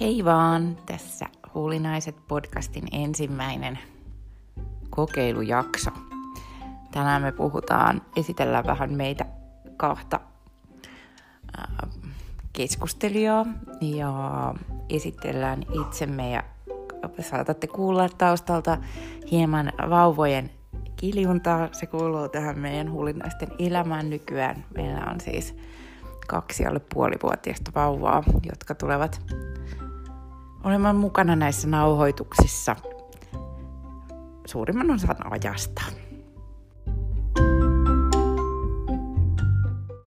Hei vaan, tässä Huulinaiset podcastin ensimmäinen kokeilujakso. Tänään me puhutaan, esitellään vähän meitä kahta keskustelijaa ja esitellään itsemme ja saatatte kuulla taustalta hieman vauvojen kiljuntaa. Se kuuluu tähän meidän huulinaisten elämään nykyään. Meillä on siis kaksi alle puolivuotiaista vauvaa, jotka tulevat olemaan mukana näissä nauhoituksissa suurimman osan ajasta.